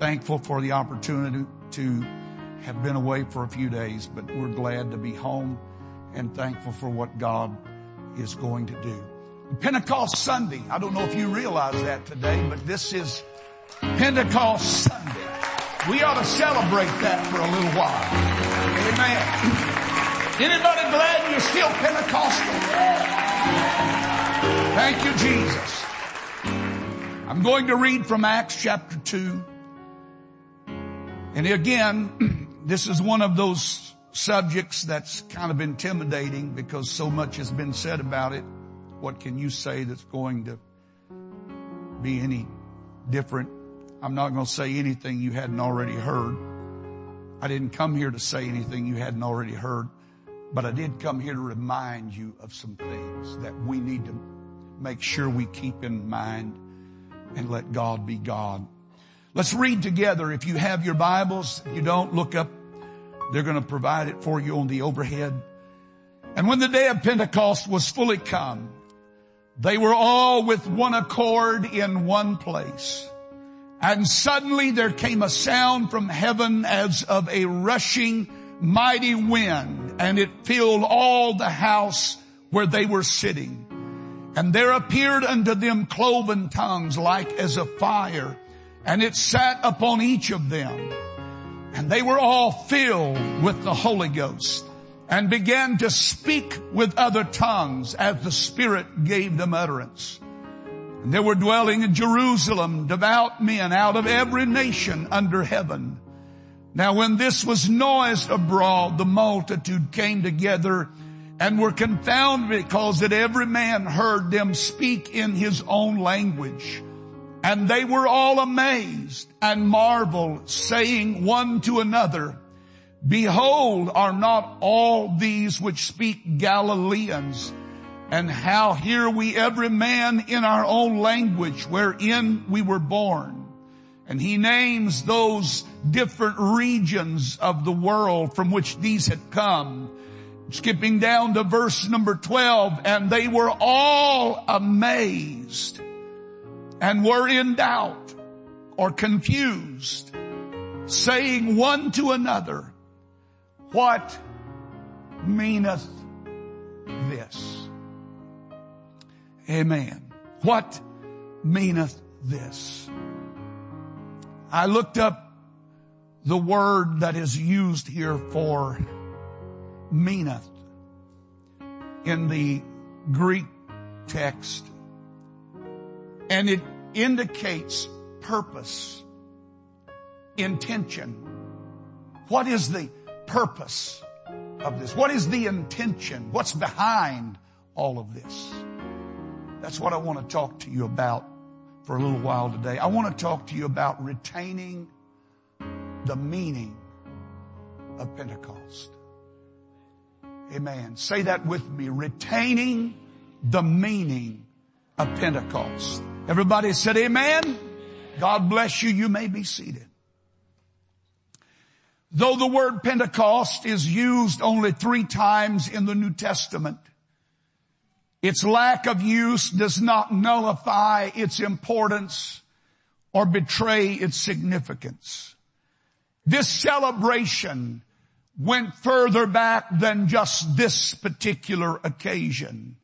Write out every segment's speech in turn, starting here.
thankful for the opportunity to have been away for a few days, but we're glad to be home and thankful for what God is going to do. Pentecost Sunday. I don't know if you realize that today, but this is Pentecost Sunday. We ought to celebrate that for a little while. Amen. Anybody glad you're still Pentecostal? Thank you, Jesus. I'm going to read from Acts chapter 2. And again, this is one of those subjects that's kind of intimidating because so much has been said about it. What can you say that's going to be any different? I'm not going to say anything you hadn't already heard. I didn't come here to say anything you hadn't already heard, but I did come here to remind you of some things that we need to make sure we keep in mind and let God be God. Let's read together. If you have your Bibles, if you don't, look up. They're going to provide it for you on the overhead. And when the day of Pentecost was fully come, they were all with one accord in one place. And suddenly there came a sound from heaven as of a rushing mighty wind and it filled all the house where they were sitting. And there appeared unto them cloven tongues like as a fire, and it sat upon each of them. And they were all filled with the Holy Ghost and began to speak with other tongues as the Spirit gave them utterance. And there were dwelling in Jerusalem devout men out of every nation under heaven. Now when this was noised abroad, the multitude came together and were confounded because that every man heard them speak in his own language. And they were all amazed and marveled, saying one to another, Behold, are not all these which speak Galileans? And how hear we every man in our own language wherein we were born? And he names those different regions of the world from which these had come skipping down to verse number 12, and they were all amazed and were in doubt or confused, saying one to another, what meaneth this? Amen. What meaneth this? I looked up the word that is used here for meaneth in the Greek text. And it indicates purpose, intention. What is the purpose of this? What is the intention? What's behind all of this? That's what I want to talk to you about for a little while today. I want to talk to you about retaining the meaning of Pentecost. Amen. Say that with me. Retaining the meaning of Pentecost. Everybody said amen. God bless you. You may be seated. Though the word Pentecost is used only three times in the New Testament, its lack of use does not nullify its importance or betray its significance. This celebration went further back than just this particular occasion.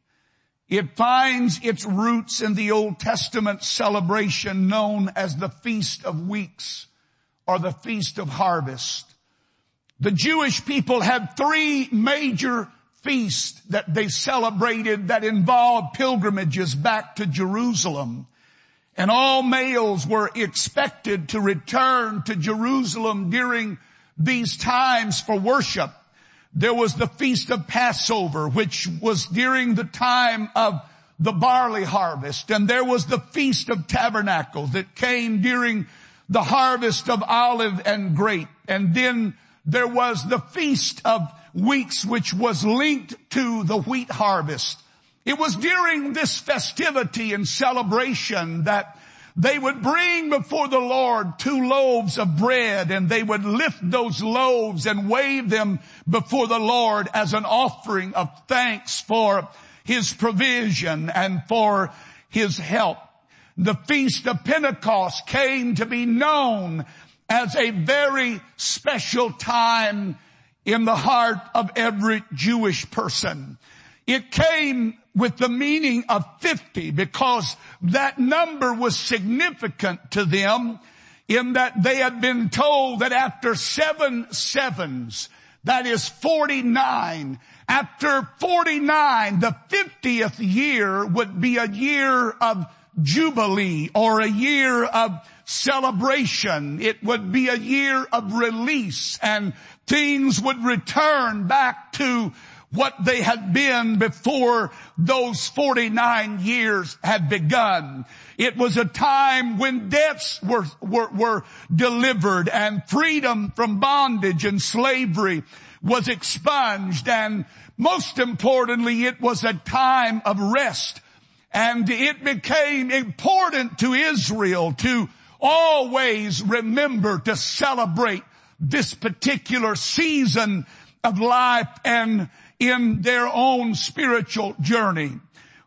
It finds its roots in the Old Testament celebration known as the Feast of Weeks or the Feast of Harvest. The Jewish people had three major feasts that they celebrated that involved pilgrimages back to Jerusalem. And all males were expected to return to Jerusalem during these times for worship. There was the feast of Passover, which was during the time of the barley harvest. And there was the feast of tabernacles that came during the harvest of olive and grape. And then there was the feast of weeks, which was linked to the wheat harvest. It was during this festivity and celebration that they would bring before the Lord two loaves of bread and they would lift those loaves and wave them before the Lord as an offering of thanks for his provision and for his help. The feast of Pentecost came to be known as a very special time in the heart of every Jewish person. It came with the meaning of 50 because that number was significant to them in that they had been told that after seven sevens, that is 49, after 49, the 50th year would be a year of jubilee or a year of celebration. It would be a year of release and things would return back to what they had been before those 49 years had begun. It was a time when debts were, were, were delivered and freedom from bondage and slavery was expunged and most importantly, it was a time of rest and it became important to Israel to always remember to celebrate this particular season of life and in their own spiritual journey.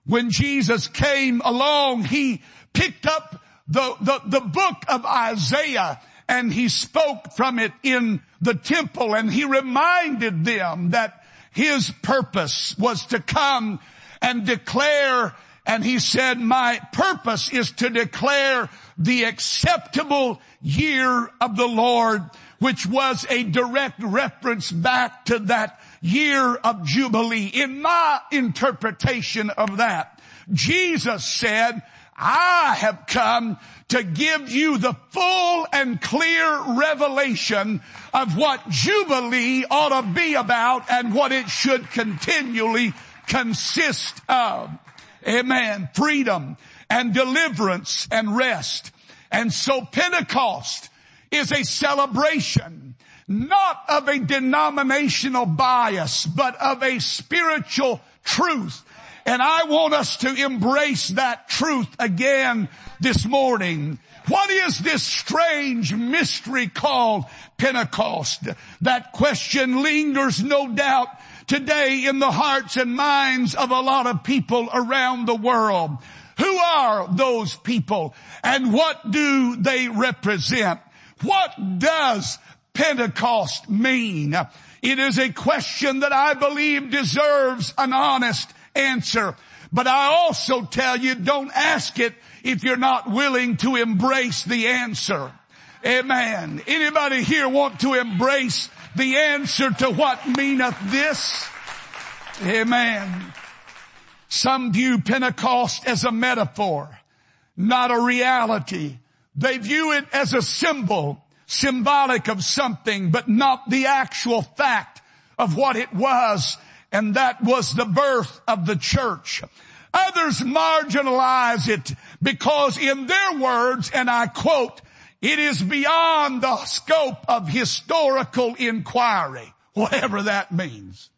When Jesus came along, he picked up the, the, the book of Isaiah and he spoke from it in the temple and he reminded them that his purpose was to come and declare and he said, my purpose is to declare the acceptable year of the Lord, which was a direct reference back to that year of Jubilee. In my interpretation of that, Jesus said, I have come to give you the full and clear revelation of what Jubilee ought to be about and what it should continually consist of. Amen. Freedom and deliverance and rest. And so Pentecost is a celebration not of a denominational bias, but of a spiritual truth. And I want us to embrace that truth again this morning. What is this strange mystery called Pentecost? That question lingers no doubt today in the hearts and minds of a lot of people around the world. Who are those people and what do they represent? What does Pentecost mean? It is a question that I believe deserves an honest answer. But I also tell you, don't ask it if you're not willing to embrace the answer. Amen. Anybody here want to embrace the answer to what meaneth this? Amen. Some view Pentecost as a metaphor, not a reality. They view it as a symbol, symbolic of something, but not the actual fact of what it was. And that was the birth of the church. Others marginalize it because in their words, and I quote, it is beyond the scope of historical inquiry, whatever that means.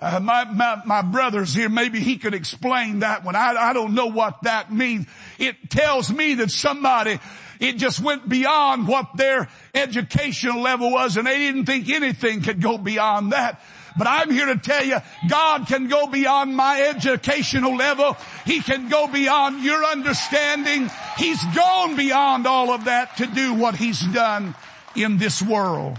Uh, my, my, my brother's here. Maybe he could explain that one. I, I don't know what that means. It tells me that somebody, it just went beyond what their educational level was and they didn't think anything could go beyond that. But I'm here to tell you, God can go beyond my educational level. He can go beyond your understanding. He's gone beyond all of that to do what He's done in this world.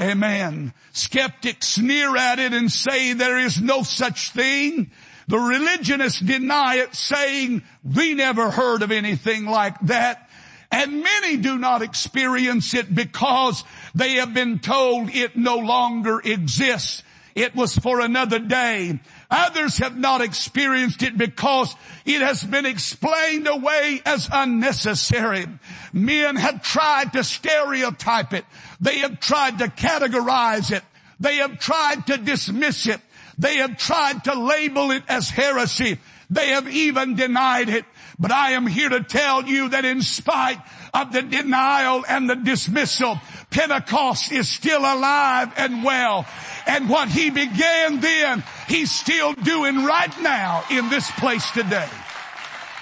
Amen. Skeptics sneer at it and say there is no such thing. The religionists deny it saying we never heard of anything like that. And many do not experience it because they have been told it no longer exists. It was for another day. Others have not experienced it because it has been explained away as unnecessary. Men have tried to stereotype it. They have tried to categorize it. They have tried to dismiss it. They have tried to label it as heresy. They have even denied it. But I am here to tell you that in spite of the denial and the dismissal, Pentecost is still alive and well. And what he began then, he's still doing right now in this place today.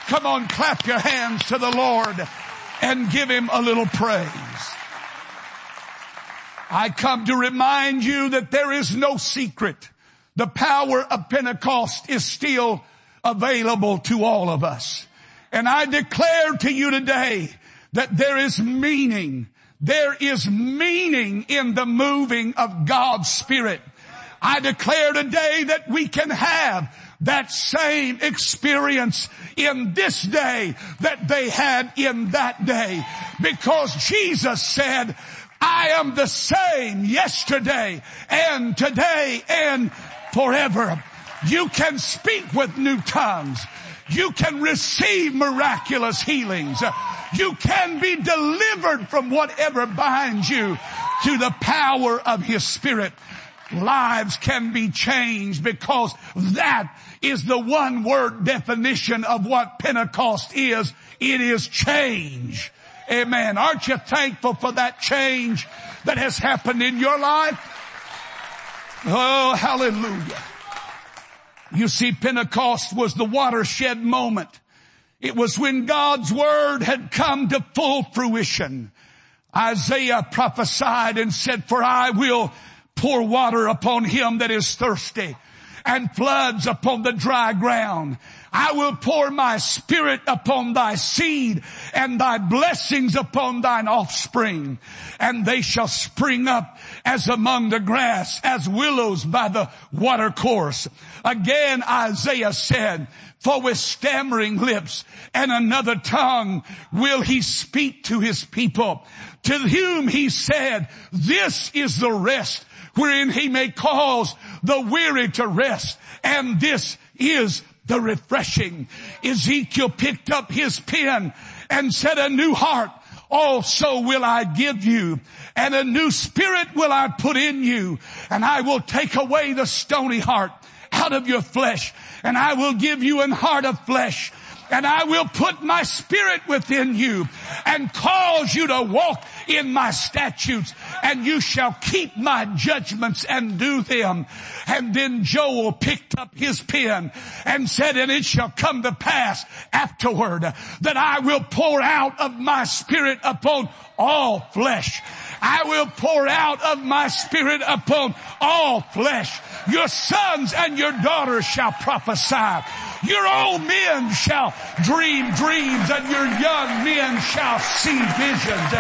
Come on, clap your hands to the Lord and give him a little praise. I come to remind you that there is no secret. The power of Pentecost is still available to all of us. And I declare to you today that there is meaning There is meaning in the moving of God's Spirit. I declare today that we can have that same experience in this day that they had in that day because Jesus said, I am the same yesterday and today and forever. You can speak with new tongues. You can receive miraculous healings. You can be delivered from whatever binds you to the power of His Spirit. Lives can be changed because that is the one word definition of what Pentecost is. It is change. Amen. Aren't you thankful for that change that has happened in your life? Oh, hallelujah. You see, Pentecost was the watershed moment. It was when God's word had come to full fruition. Isaiah prophesied and said, for I will pour water upon him that is thirsty and floods upon the dry ground. I will pour my spirit upon thy seed and thy blessings upon thine offspring and they shall spring up as among the grass, as willows by the watercourse. Again, Isaiah said, for with stammering lips and another tongue will he speak to his people to whom he said, this is the rest wherein he may cause the weary to rest. And this is the refreshing. Ezekiel picked up his pen and said, a new heart also will I give you and a new spirit will I put in you and I will take away the stony heart out of your flesh and I will give you an heart of flesh and I will put my spirit within you and cause you to walk in my statutes and you shall keep my judgments and do them. And then Joel picked up his pen and said, and it shall come to pass afterward that I will pour out of my spirit upon all flesh. I will pour out of my spirit upon all flesh. Your sons and your daughters shall prophesy. Your old men shall dream dreams and your young men shall see visions.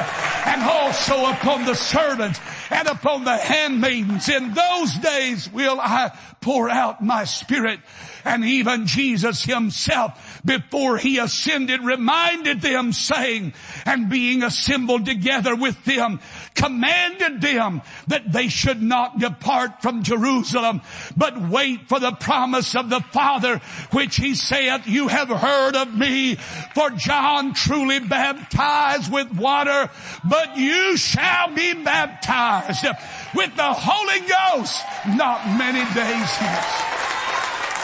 And also upon the servants and upon the handmaidens in those days will I pour out my spirit. And even Jesus himself, before he ascended, reminded them saying, and being assembled together with them, commanded them that they should not depart from Jerusalem, but wait for the promise of the Father, which he saith, you have heard of me, for John truly baptized with water, but you shall be baptized with the Holy Ghost not many days hence.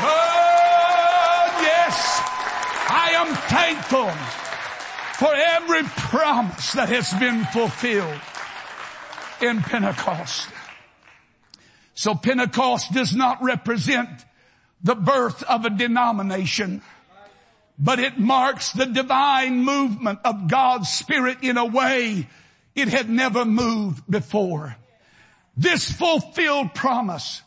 Oh, yes. I am thankful for every promise that has been fulfilled in Pentecost. So Pentecost does not represent the birth of a denomination, but it marks the divine movement of God's Spirit in a way it had never moved before. This fulfilled promise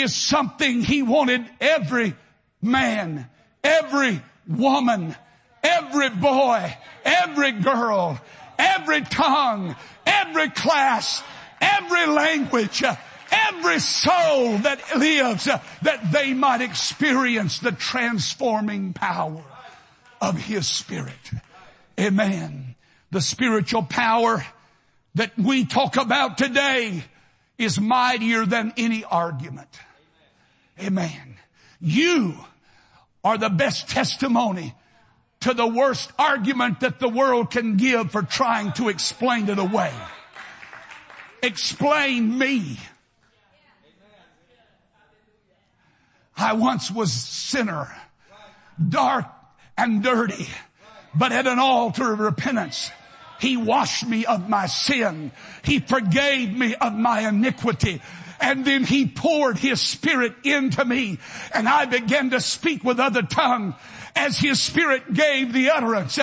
is something he wanted every man, every woman, every boy, every girl, every tongue, every class, every language, every soul that lives, that they might experience the transforming power of His Spirit. Amen. The spiritual power that we talk about today is mightier than any argument. Amen. You are the best testimony to the worst argument that the world can give for trying to explain it away. Explain me. I once was sinner, dark and dirty, but at an altar of repentance. He washed me of my sin. He forgave me of my iniquity and then he poured his spirit into me and I began to speak with other tongue as his spirit gave the utterance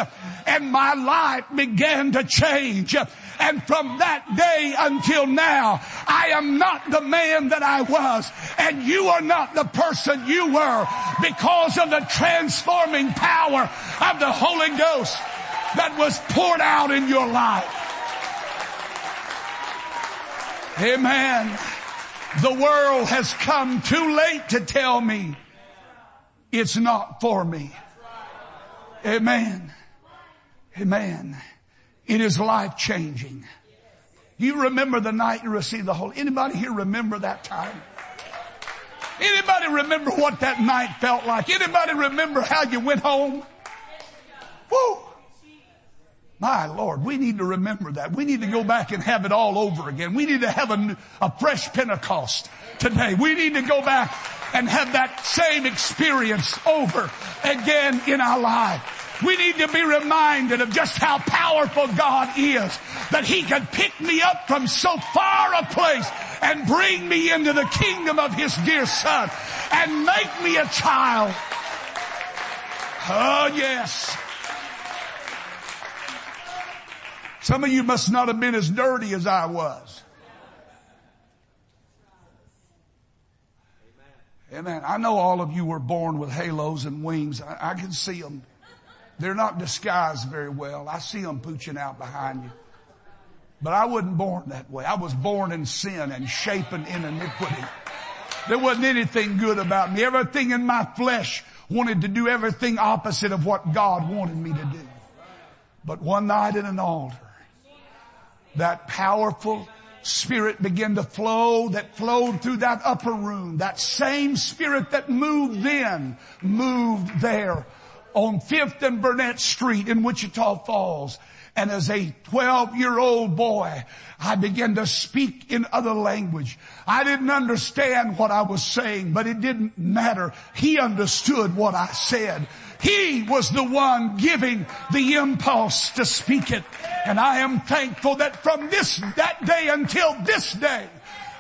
and my life began to change. And from that day until now, I am not the man that I was and you are not the person you were because of the transforming power of the Holy Ghost that was poured out in your life. Amen. The world has come too late to tell me it's not for me. Amen. Amen. It is life changing. You remember the night you received the Holy, anybody here remember that time? Anybody remember what that night felt like? Anybody remember how you went home? Woo! My Lord, we need to remember that. We need to go back and have it all over again. We need to have a, a fresh Pentecost today. We need to go back and have that same experience over again in our life. We need to be reminded of just how powerful God is. That He can pick me up from so far a place and bring me into the kingdom of His dear Son and make me a child. Oh yes. Some of you must not have been as dirty as I was. Amen. I know all of you were born with halos and wings. I, I can see them. They're not disguised very well. I see them pooching out behind you. But I wasn't born that way. I was born in sin and shapen in iniquity. There wasn't anything good about me. Everything in my flesh wanted to do everything opposite of what God wanted me to do. But one night in an altar, that powerful spirit began to flow that flowed through that upper room. That same spirit that moved then moved there on 5th and Burnett Street in Wichita Falls. And as a 12 year old boy, I began to speak in other language. I didn't understand what I was saying, but it didn't matter. He understood what I said. He was the one giving the impulse to speak it. And I am thankful that from this, that day until this day,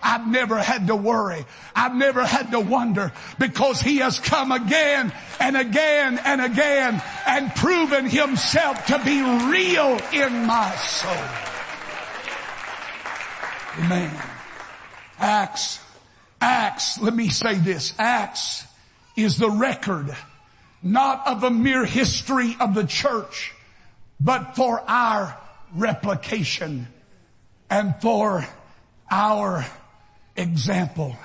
I've never had to worry. I've never had to wonder because he has come again and again and again and proven himself to be real in my soul. Amen. Acts, Acts, let me say this. Acts is the record not of a mere history of the church, but for our replication and for our example.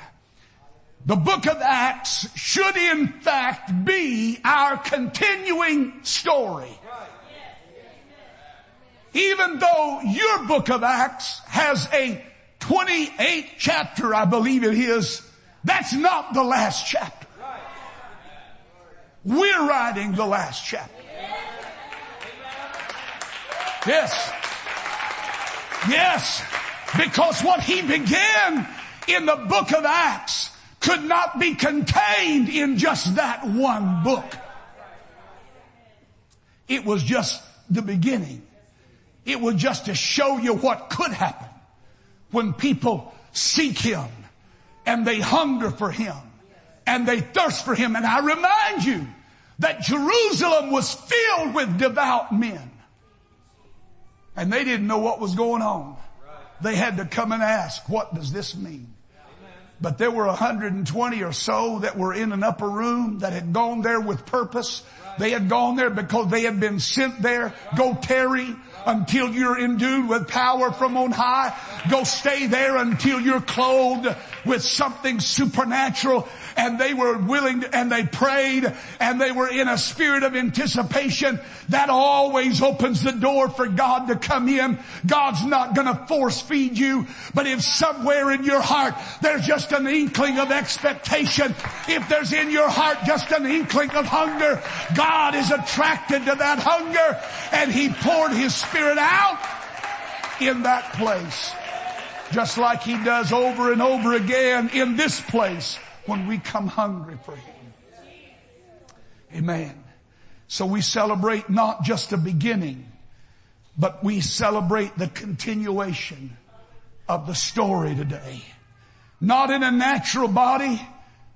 The book of Acts should in fact be our continuing story. Even though your book of Acts has a 28 chapter, I believe it is, that's not the last chapter. We're writing the last chapter. Yes. Yes. Because what he began in the book of Acts could not be contained in just that one book. It was just the beginning. It was just to show you what could happen when people seek Him and they hunger for Him and they thirst for Him. And I remind you that Jerusalem was filled with devout men and they didn't know what was going on. They had to come and ask, what does this mean? But there were 120 or so that were in an upper room that had gone there with purpose. They had gone there because they had been sent there. Go tarry until you're endued with power from on high. Go stay there until you're clothed with something supernatural and they were willing to, and they prayed and they were in a spirit of anticipation. That always opens the door for God to come in. God's not gonna force feed you, but if somewhere in your heart there's just an inkling of expectation, if there's in your heart just an inkling of hunger, God is attracted to that hunger and He poured His Spirit out in that place. Just like He does over and over again in this place when we come hungry for Him. Amen. So we celebrate not just the beginning, but we celebrate the continuation of the story today. Not in a natural body,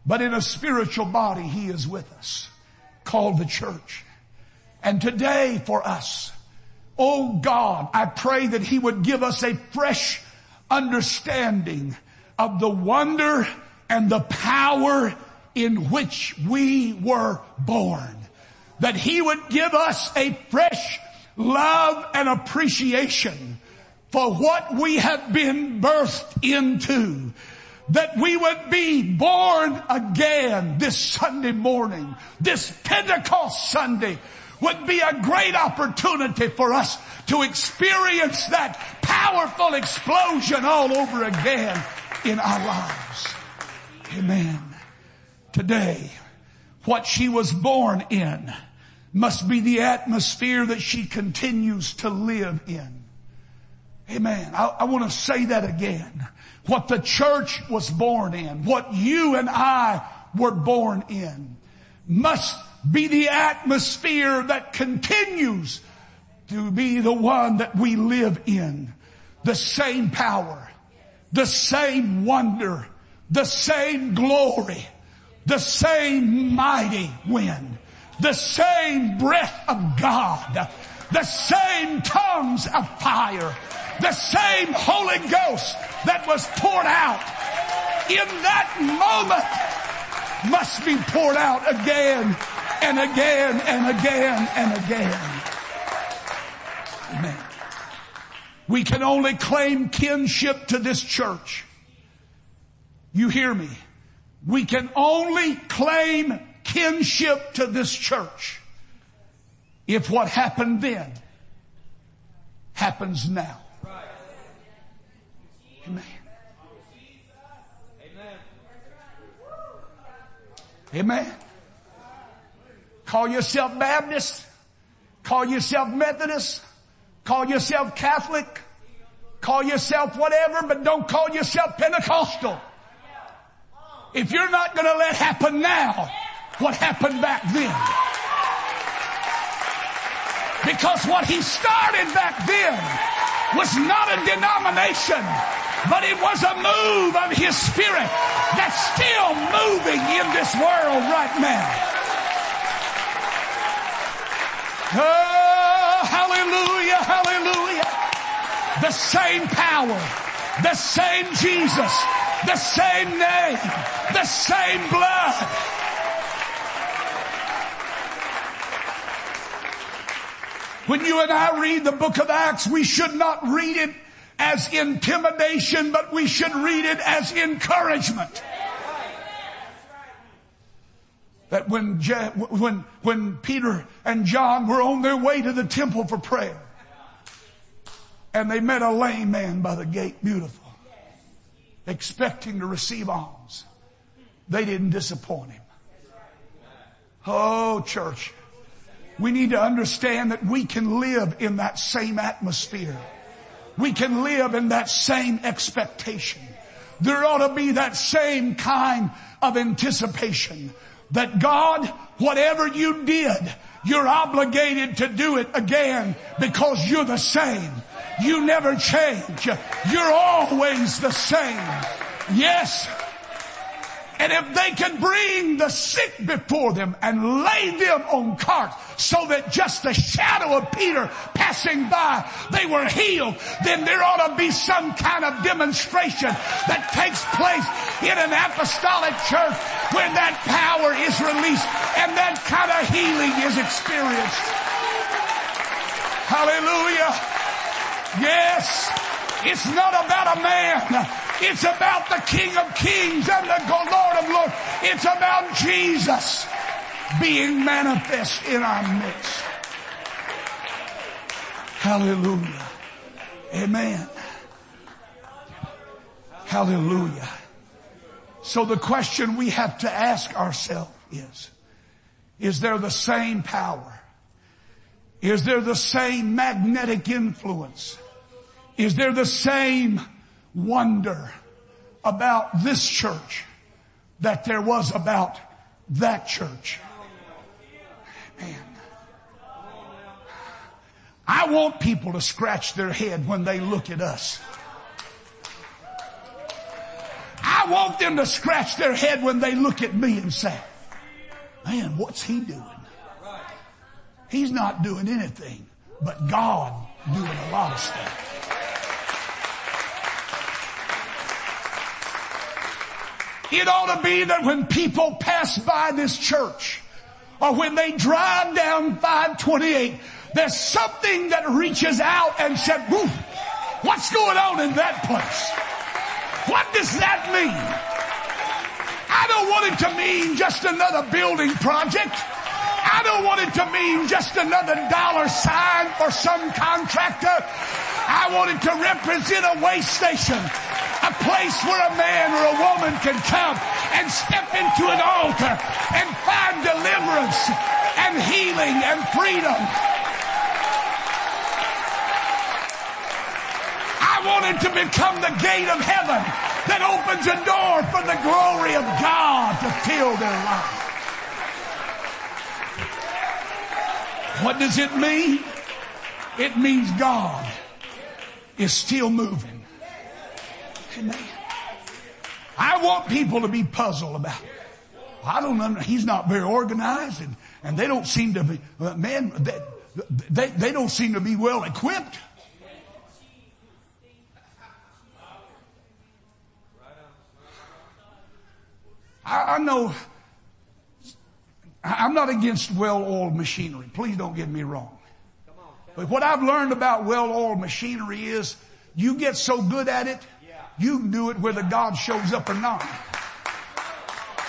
but in a spiritual body, He is with us, called the church. And today for us, oh God, I pray that He would give us a fresh understanding of the wonder and the power in which we were born. That He would give us a fresh love and appreciation for what we have been birthed into. That we would be born again this Sunday morning, this Pentecost Sunday would be a great opportunity for us to experience that powerful explosion all over again in our lives. Amen. Today, what she was born in must be the atmosphere that she continues to live in. Amen. I, I want to say that again. What the church was born in, what you and I were born in, must be the atmosphere that continues to be the one that we live in. The same power, the same wonder, the same glory, the same mighty wind, the same breath of God, the same tongues of fire, the same Holy Ghost that was poured out in that moment must be poured out again and again and again and again. We can only claim kinship to this church. You hear me? We can only claim kinship to this church if what happened then happens now. Amen. Amen. Call yourself Baptist. Call yourself Methodist. Call yourself Catholic. Call yourself whatever, but don't call yourself Pentecostal. If you're not going to let happen now, what happened back then? Because what he started back then was not a denomination, but it was a move of his spirit that's still moving in this world right now. Oh, hallelujah. The same power, the same Jesus, the same name, the same blood. When you and I read the book of Acts, we should not read it as intimidation, but we should read it as encouragement. that when, when, when Peter and John were on their way to the temple for prayer and they met a lame man by the gate, beautiful, expecting to receive alms, they didn't disappoint him. Oh, church, we need to understand that we can live in that same atmosphere. We can live in that same expectation. There ought to be that same kind of anticipation that God, whatever you did, you're obligated to do it again because you're the same. You never change. You're always the same. Yes, and if they can bring the sick before them and lay them on carts so that just the shadow of Peter passing by, they were healed, then there ought to be some kind of demonstration that takes place in an apostolic church when that power is released and that kind of healing is experienced. Hallelujah. Yes. It's not about a man. It's about the King of Kings and the Lord of Lords. It's about Jesus being manifest in our midst. Hallelujah. Amen. Hallelujah. So the question we have to ask ourselves is, is there the same power? Is there the same magnetic influence? Is there the same wonder about this church that there was about that church. Man. I want people to scratch their head when they look at us. I want them to scratch their head when they look at me and say, man, what's he doing? He's not doing anything, but God doing a lot of stuff. It ought to be that when people pass by this church or when they drive down 528, there's something that reaches out and said, What's going on in that place? What does that mean? I don't want it to mean just another building project. I don't want it to mean just another dollar sign for some contractor. I want it to represent a way station, a place where a man or a woman can come and step into an altar and find deliverance and healing and freedom. I want it to become the gate of heaven that opens a door for the glory of God to fill their life. What does it mean? It means God is still moving. Amen. I want people to be puzzled about it. I don't know. He's not very organized and, and they don't seem to be, man, they, they, they don't seem to be well equipped. I, I know I'm not against well-oiled machinery. Please don't get me wrong. But what I've learned about well-oiled machinery is you get so good at it, you do it whether God shows up or not.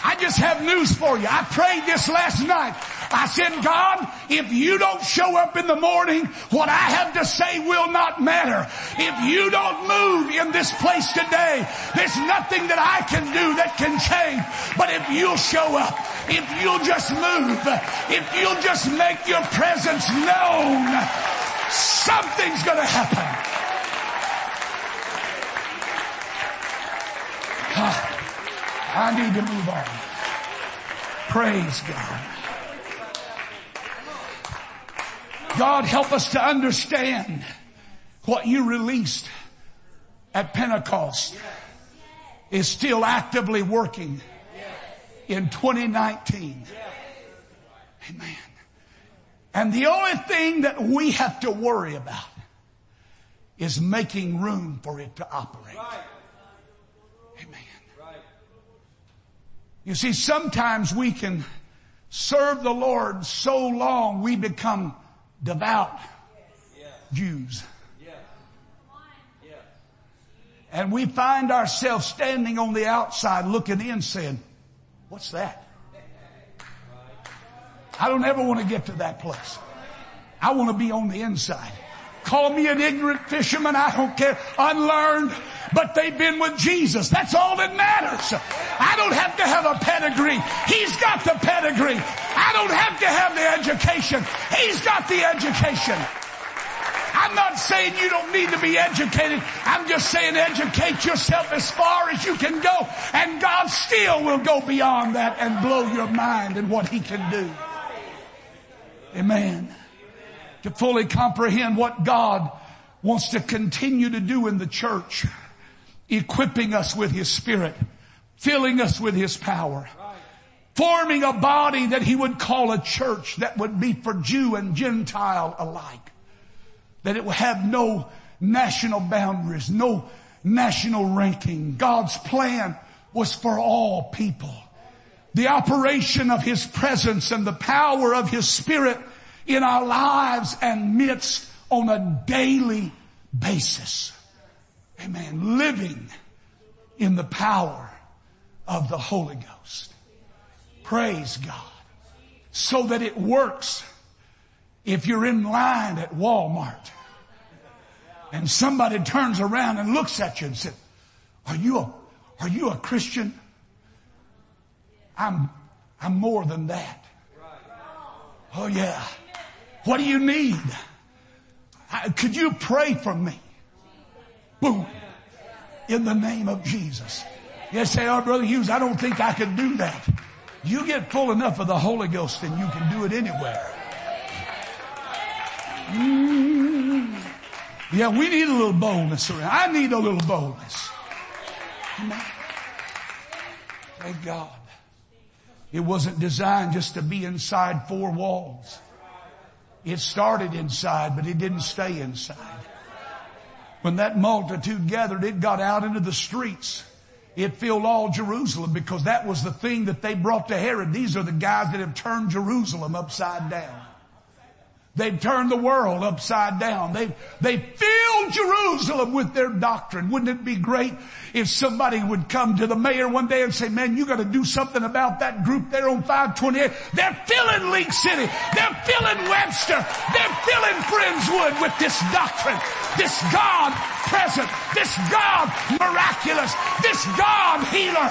I just have news for you. I prayed this last night. I said, God, if you don't show up in the morning, what I have to say will not matter. If you don't move in this place today, there's nothing that I can do that can change. But if you'll show up, if you'll just move, if you'll just make your presence known, something's gonna happen. I need to move on. Praise God. God help us to understand what you released at Pentecost is still actively working in 2019. Amen. And the only thing that we have to worry about is making room for it to operate. You see, sometimes we can serve the Lord so long we become devout Jews. And we find ourselves standing on the outside looking in saying, what's that? I don't ever want to get to that place. I want to be on the inside. Call me an ignorant fisherman. I don't care. Unlearned. But they've been with Jesus. That's all that matters. I don't have to have a pedigree. He's got the pedigree. I don't have to have the education. He's got the education. I'm not saying you don't need to be educated. I'm just saying educate yourself as far as you can go and God still will go beyond that and blow your mind in what He can do. Amen. To fully comprehend what God wants to continue to do in the church, equipping us with His Spirit, filling us with His power, forming a body that He would call a church that would be for Jew and Gentile alike. That it would have no national boundaries, no national ranking. God's plan was for all people. The operation of His presence and the power of His Spirit in our lives and midst on a daily basis. Amen. Living in the power of the Holy Ghost. Praise God. So that it works if you're in line at Walmart and somebody turns around and looks at you and says, are you a, are you a Christian? I'm, I'm more than that. Oh yeah. What do you need? Could you pray for me? Boom. In the name of Jesus. Yes, say, oh brother Hughes, I don't think I can do that. You get full enough of the Holy Ghost and you can do it anywhere. Mm. Yeah, we need a little boldness around. I need a little boldness. Thank God. It wasn't designed just to be inside four walls. It started inside, but it didn't stay inside. When that multitude gathered, it got out into the streets. It filled all Jerusalem because that was the thing that they brought to Herod. These are the guys that have turned Jerusalem upside down. They've turned the world upside down. They've, they filled Jerusalem with their doctrine. Wouldn't it be great if somebody would come to the mayor one day and say, man, you gotta do something about that group there on 528. They're filling League City. They're filling Webster. They're filling Friendswood with this doctrine. This God present. This God miraculous. This God healer.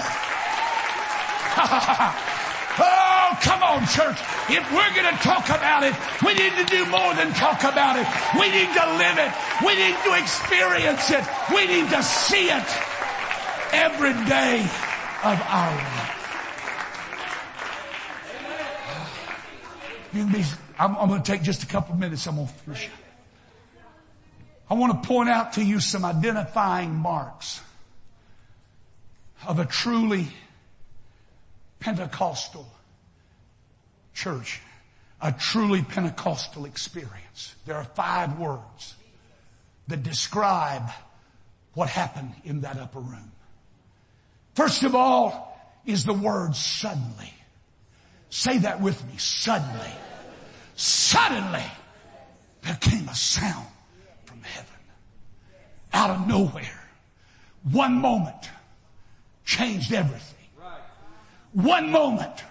Oh, Oh, come on, church. If we're going to talk about it, we need to do more than talk about it. We need to live it. We need to experience it. We need to see it every day of our life. You can be, I'm, I'm going to take just a couple minutes. I'm going to finish. I want to point out to you some identifying marks of a truly Pentecostal church, a truly Pentecostal experience. There are five words that describe what happened in that upper room. First of all is the word suddenly. Say that with me. Suddenly. Suddenly there came a sound from heaven out of nowhere. One moment changed everything. One moment,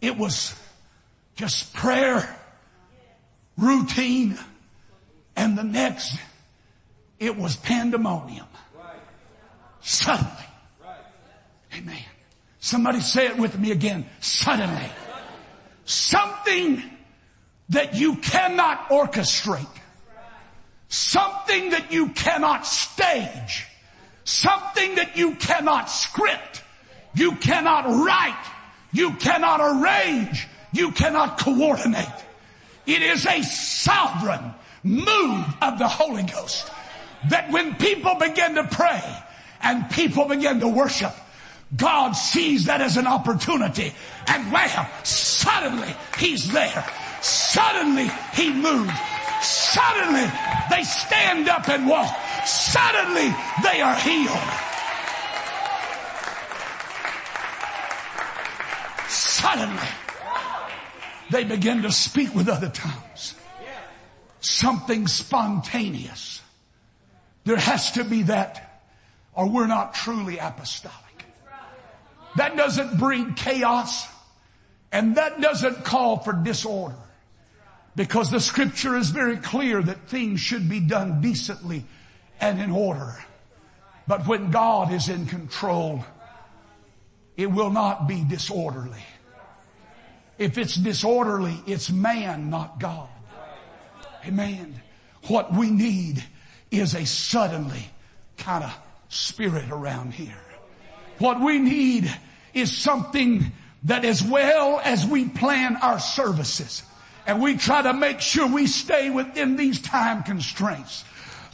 it was just prayer, routine, and the next, it was pandemonium. Suddenly. Amen. Somebody say it with me again. Suddenly. Something that you cannot orchestrate. Something that you cannot stage. Something that you cannot script you cannot write. You cannot arrange. You cannot coordinate. It is a sovereign move of the Holy Ghost that when people begin to pray and people begin to worship, God sees that as an opportunity and wham, suddenly He's there. Suddenly He moves. Suddenly they stand up and walk. Suddenly they are healed. suddenly they begin to speak with other tongues. Something spontaneous. There has to be that or we're not truly apostolic. That doesn't breed chaos and that doesn't call for disorder because the scripture is very clear that things should be done decently and in order. But when God is in control, it will not be disorderly. If it's disorderly, it's man, not God. Amen. What we need is a suddenly kind of spirit around here. What we need is something that as well as we plan our services and we try to make sure we stay within these time constraints,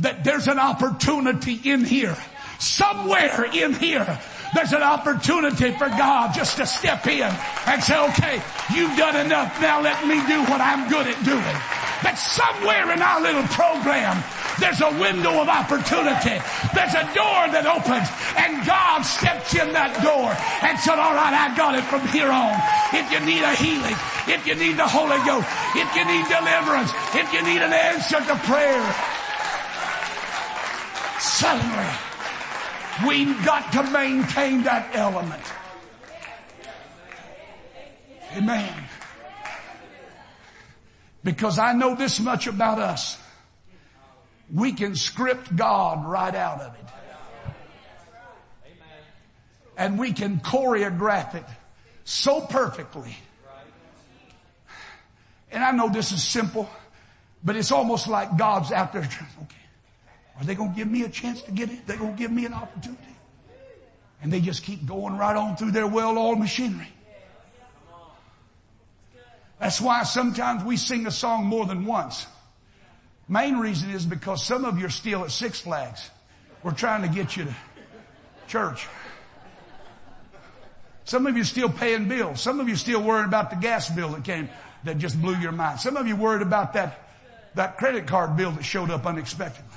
that there's an opportunity in here, somewhere in here there's an opportunity for God just to step in and say, okay, you've done enough. Now let me do what I'm good at doing. But somewhere in our little program, there's a window of opportunity. There's a door that opens and God steps in that door and said, all right, I got it from here on. If you need a healing, if you need the Holy Ghost, if you need deliverance, if you need an answer to prayer, suddenly We've got to maintain that element. Amen. Because I know this much about us. We can script God right out of it. And we can choreograph it so perfectly. And I know this is simple, but it's almost like God's out there. Okay. Are they going to give me a chance to get it? They're going to give me an opportunity. And they just keep going right on through their well-oiled machinery. That's why sometimes we sing a song more than once. Main reason is because some of you are still at Six Flags. We're trying to get you to church. Some of you are still paying bills. Some of you are still worried about the gas bill that came, that just blew your mind. Some of you worried about that, that credit card bill that showed up unexpectedly.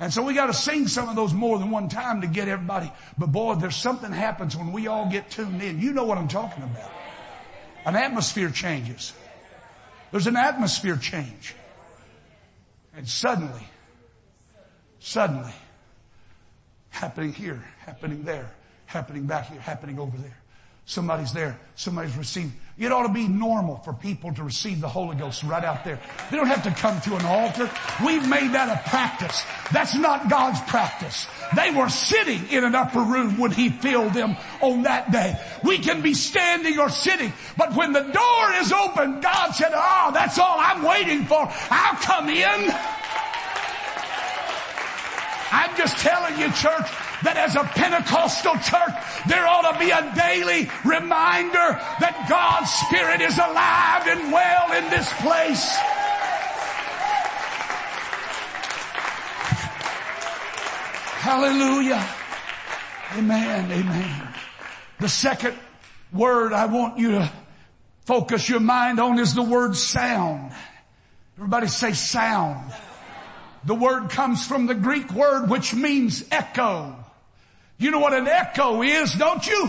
And so we got to sing some of those more than one time to get everybody. But boy, there's something happens when we all get tuned in. You know what I'm talking about. An atmosphere changes. There's an atmosphere change. And suddenly, suddenly, happening here, happening there, happening back here, happening over there. Somebody's there. Somebody's received. It ought to be normal for people to receive the Holy Ghost right out there. They don't have to come to an altar. We've made that a practice. That's not God's practice. They were sitting in an upper room when He filled them on that day. We can be standing or sitting, but when the door is open, God said, oh, that's all I'm waiting for. I'll come in. I'm just telling you, church, that as a Pentecostal church, there ought to be a daily reminder that God's Spirit is alive and well in this place. Hallelujah. Amen. Amen. The second word I want you to focus your mind on is the word sound. Everybody say sound. The word comes from the Greek word which means echo. You know what an echo is, don't you?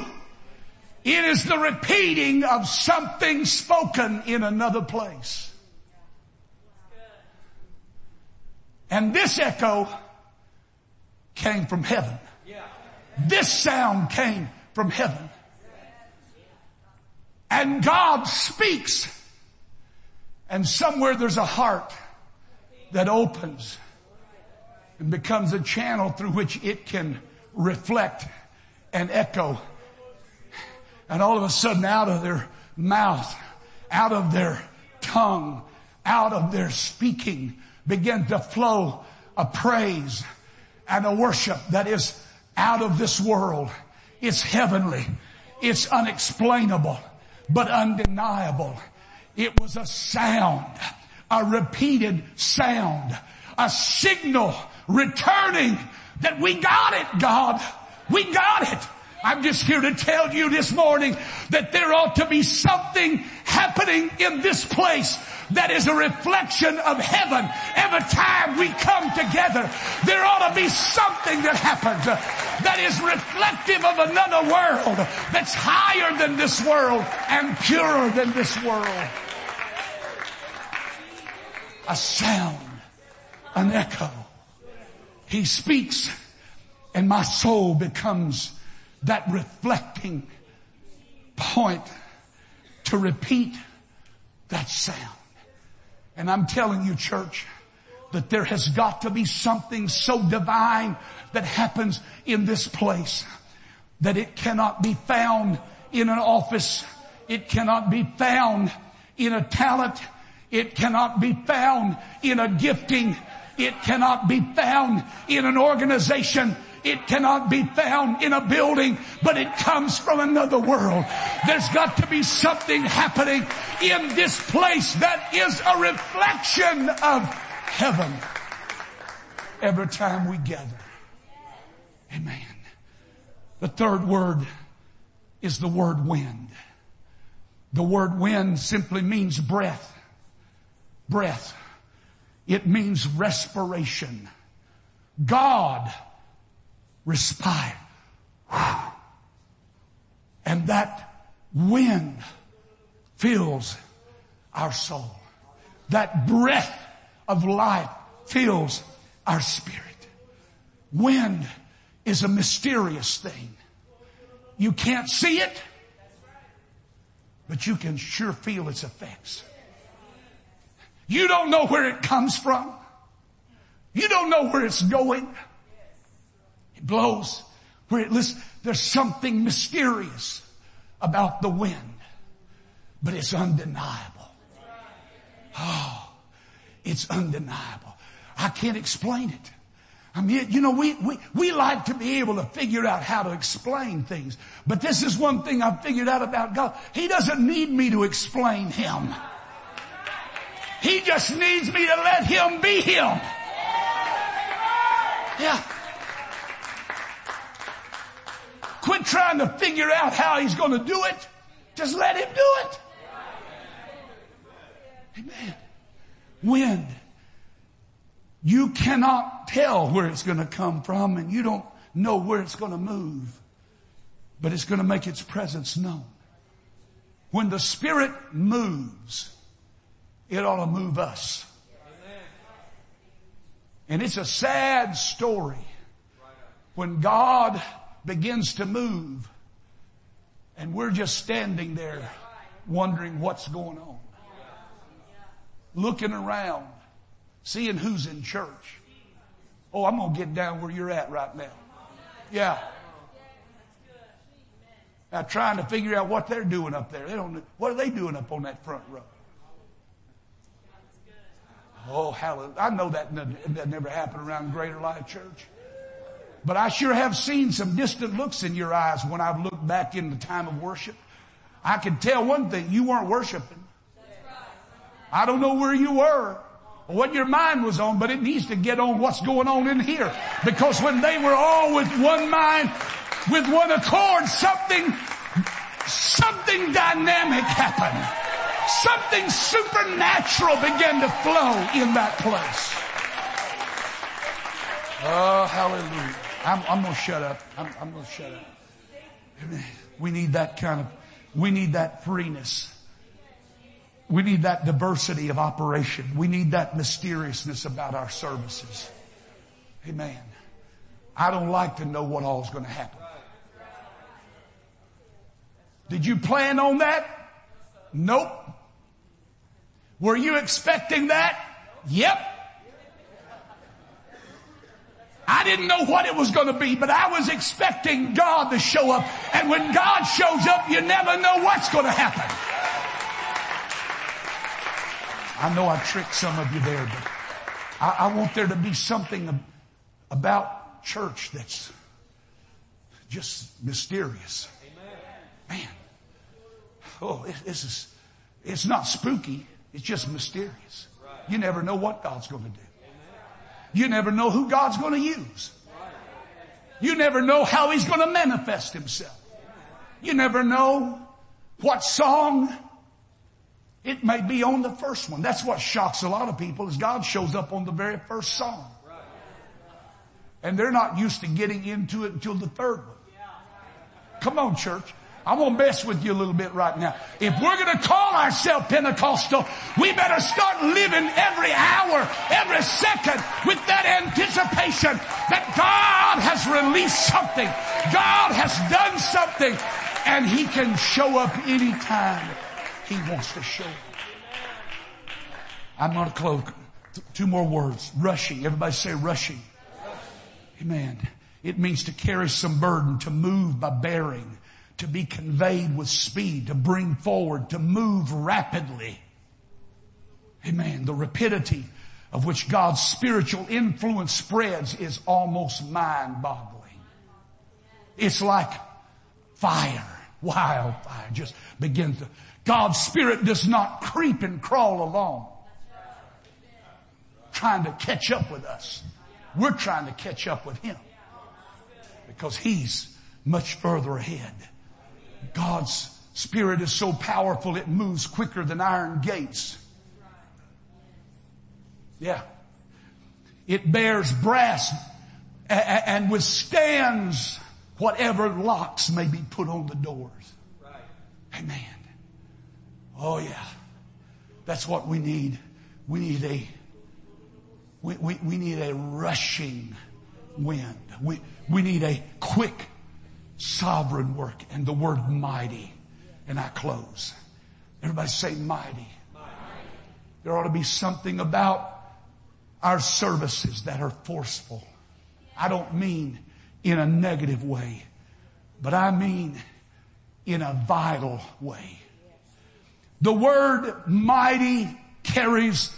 It is the repeating of something spoken in another place. And this echo came from heaven. This sound came from heaven. And God speaks. And somewhere there's a heart that opens and becomes a channel through which it can reflect and echo. And all of a sudden out of their mouth, out of their tongue, out of their speaking begin to flow a praise and a worship that is out of this world. It's heavenly. It's unexplainable, but undeniable. It was a sound, a repeated sound, a signal returning that we got it, God. We got it. I'm just here to tell you this morning that there ought to be something happening in this place that is a reflection of heaven every time we come together. There ought to be something that happens that is reflective of another world that's higher than this world and purer than this world. A sound, an echo he speaks and my soul becomes that reflecting point to repeat that sound. And I'm telling you church, that there has got to be something so divine that happens in this place that it cannot be found in an office. It cannot be found in a talent. It cannot be found in a gifting. It cannot be found in an organization. It cannot be found in a building, but it comes from another world. There's got to be something happening in this place that is a reflection of heaven every time we gather. Amen. The third word is the word wind. The word wind simply means breath. Breath. It means respiration. God respired. And that wind fills our soul. That breath of life fills our spirit. Wind is a mysterious thing. You can't see it, but you can sure feel its effects. You don't know where it comes from. You don't know where it's going. It blows where it listens. There's something mysterious about the wind, but it's undeniable. Oh, it's undeniable. I can't explain it. I mean, you know, we, we, we like to be able to figure out how to explain things. But this is one thing I've figured out about God. He doesn't need me to explain Him. He just needs me to let Him be Him. Yeah. Quit trying to figure out how He's going to do it. Just let Him do it. Amen. Wind. You cannot tell where it's going to come from and you don't know where it's going to move, but it's going to make its presence known. When the Spirit moves, it ought to move us. And it's a sad story when God begins to move and we're just standing there wondering what's going on. Looking around, seeing who's in church. Oh, I'm going to get down where you're at right now. Yeah. Now trying to figure out what they're doing up there. They don't, what are they doing up on that front row? Oh, hallelujah. I know that, that never happened around Greater Life Church. But I sure have seen some distant looks in your eyes when I've looked back in the time of worship. I can tell one thing, you weren't worshiping. I don't know where you were or what your mind was on, but it needs to get on what's going on in here. Because when they were all with one mind, with one accord, something, something dynamic happened. Something supernatural began to flow in that place. Oh, hallelujah. I'm, I'm going to shut up. I'm, I'm going to shut up. We need that kind of, we need that freeness. We need that diversity of operation. We need that mysteriousness about our services. Amen. I don't like to know what all is going to happen. Did you plan on that? Nope. Were you expecting that? Yep. I didn't know what it was going to be, but I was expecting God to show up. And when God shows up, you never know what's going to happen. I know I tricked some of you there, but I, I want there to be something about church that's just mysterious. Man. Oh, this is, it's not spooky. It's just mysterious. You never know what God's going to do. You never know who God's going to use. You never know how He's going to manifest Himself. You never know what song it may be on the first one. That's what shocks a lot of people is God shows up on the very first song. And they're not used to getting into it until the third one. Come on church. I'm gonna mess with you a little bit right now. If we're gonna call ourselves Pentecostal, we better start living every hour, every second with that anticipation that God has released something. God has done something and He can show up anytime He wants to show up. I'm gonna close. Two more words. Rushing. Everybody say rushing. Amen. It means to carry some burden, to move by bearing to be conveyed with speed, to bring forward, to move rapidly. Amen. The rapidity of which God's spiritual influence spreads is almost mind boggling. It's like fire, wildfire just begins to, God's spirit does not creep and crawl along trying to catch up with us. We're trying to catch up with Him because He's much further ahead. God's Spirit is so powerful it moves quicker than iron gates. Yeah. It bears brass and withstands whatever locks may be put on the doors. Amen. Oh yeah. That's what we need. We need a, we, we, we need a rushing wind. We, we need a quick sovereign work and the word mighty. And I close. Everybody say mighty. mighty. There ought to be something about our services that are forceful. I don't mean in a negative way, but I mean in a vital way. The word mighty carries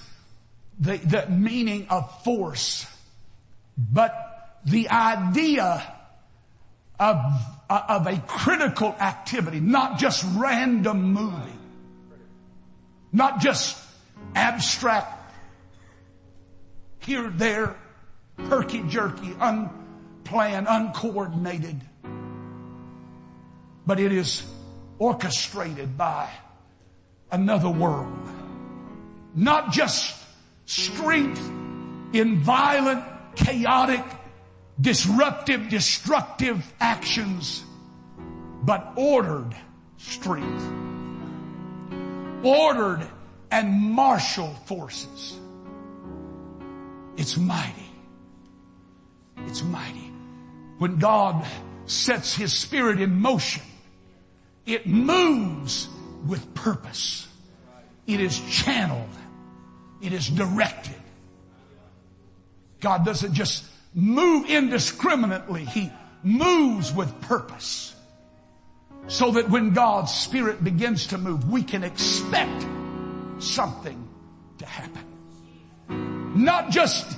the, the meaning of force, but the idea of, of a critical activity, not just random moving, not just abstract here, there, herky jerky, unplanned, uncoordinated, but it is orchestrated by another world. Not just strength in violent, chaotic, disruptive, destructive actions, but ordered strength. ordered and marshaled forces. It's mighty. It's mighty. When God sets His Spirit in motion, it moves with purpose. It is channeled. It is directed. God doesn't just move indiscriminately. He moves with purpose. So that when God's Spirit begins to move, we can expect something to happen. Not just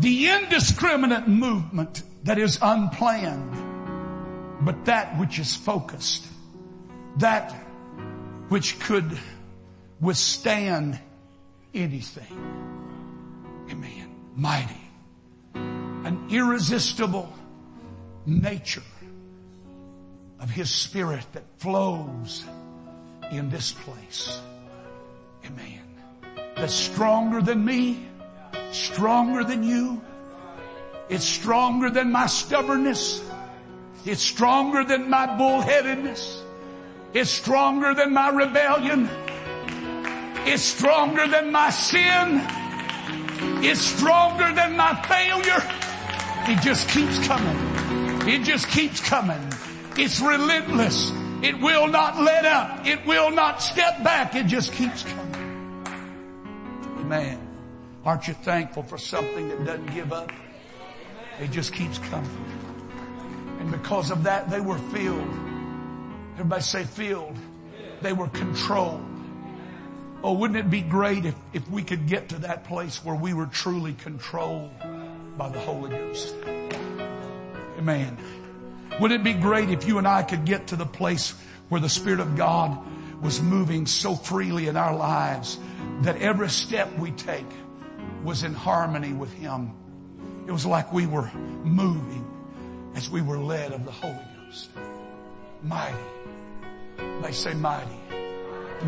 the indiscriminate movement that is unplanned, but that which is focused. That which could withstand anything. Amen. Mighty. An irresistible nature of His Spirit that flows in this place. Amen. That's stronger than me, stronger than you. It's stronger than my stubbornness. It's stronger than my bullheadedness. It's stronger than my rebellion. It's stronger than my sin. It's stronger than my failure. It just keeps coming. It just keeps coming. It's relentless. It will not let up. It will not step back. It just keeps coming. Man, aren't you thankful for something that doesn't give up? It just keeps coming. And because of that, they were filled. Everybody say filled. They were controlled. Oh, wouldn't it be great if, if we could get to that place where we were truly controlled by the Holy Ghost? Amen. Would it be great if you and I could get to the place where the Spirit of God was moving so freely in our lives that every step we take was in harmony with Him. It was like we were moving as we were led of the Holy Ghost. Mighty. They say mighty.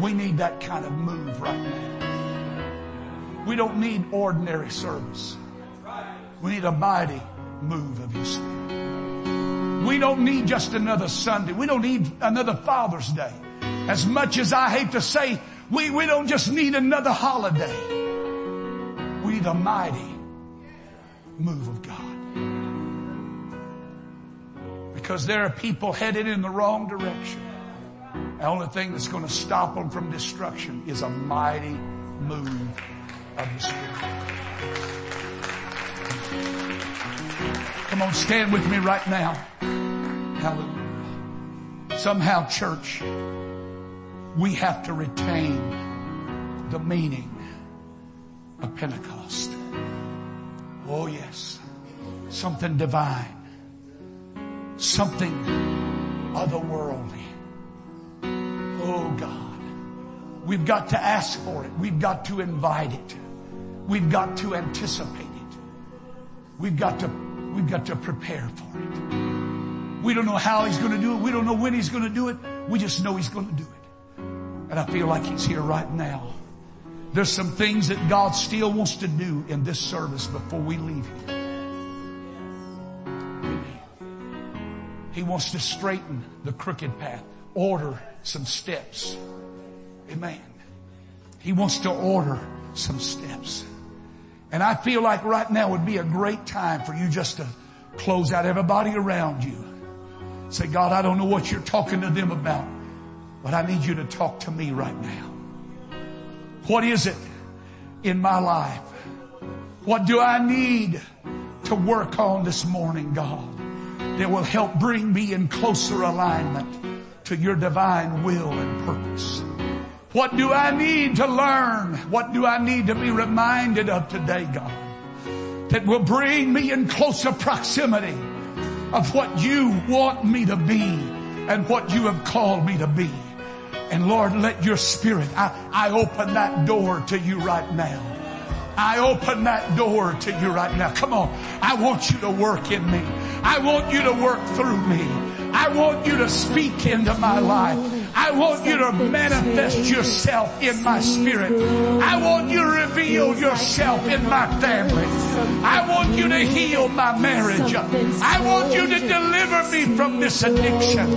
We need that kind of move right now. We don't need ordinary service. We need a mighty move of His Spirit. We don't need just another Sunday. We don't need another Father's Day. As much as I hate to say, we, we don't just need another holiday. We need a mighty move of God. Because there are people headed in the wrong direction. The only thing that's going to stop them from destruction is a mighty move of the Spirit. Come on, stand with me right now. Hallelujah. Somehow, church, we have to retain the meaning of Pentecost. Oh yes. Something divine. Something otherworldly. Oh God. We've got to ask for it. We've got to invite it. We've got to anticipate it. We've got to We've got to prepare for it. We don't know how he's going to do it. We don't know when he's going to do it. We just know he's going to do it. And I feel like he's here right now. There's some things that God still wants to do in this service before we leave here. He wants to straighten the crooked path, order some steps. Amen. He wants to order some steps. And I feel like right now would be a great time for you just to close out everybody around you. Say, God, I don't know what you're talking to them about, but I need you to talk to me right now. What is it in my life? What do I need to work on this morning, God, that will help bring me in closer alignment to your divine will and purpose? What do I need to learn? What do I need to be reminded of today, God? That will bring me in closer proximity of what you want me to be and what you have called me to be. And Lord, let your spirit, I, I open that door to you right now. I open that door to you right now. Come on. I want you to work in me. I want you to work through me. I want you to speak into my life. I want you to manifest yourself in my spirit. I want you to reveal yourself in my family. I want you to heal my marriage. I want you to deliver me from this addiction.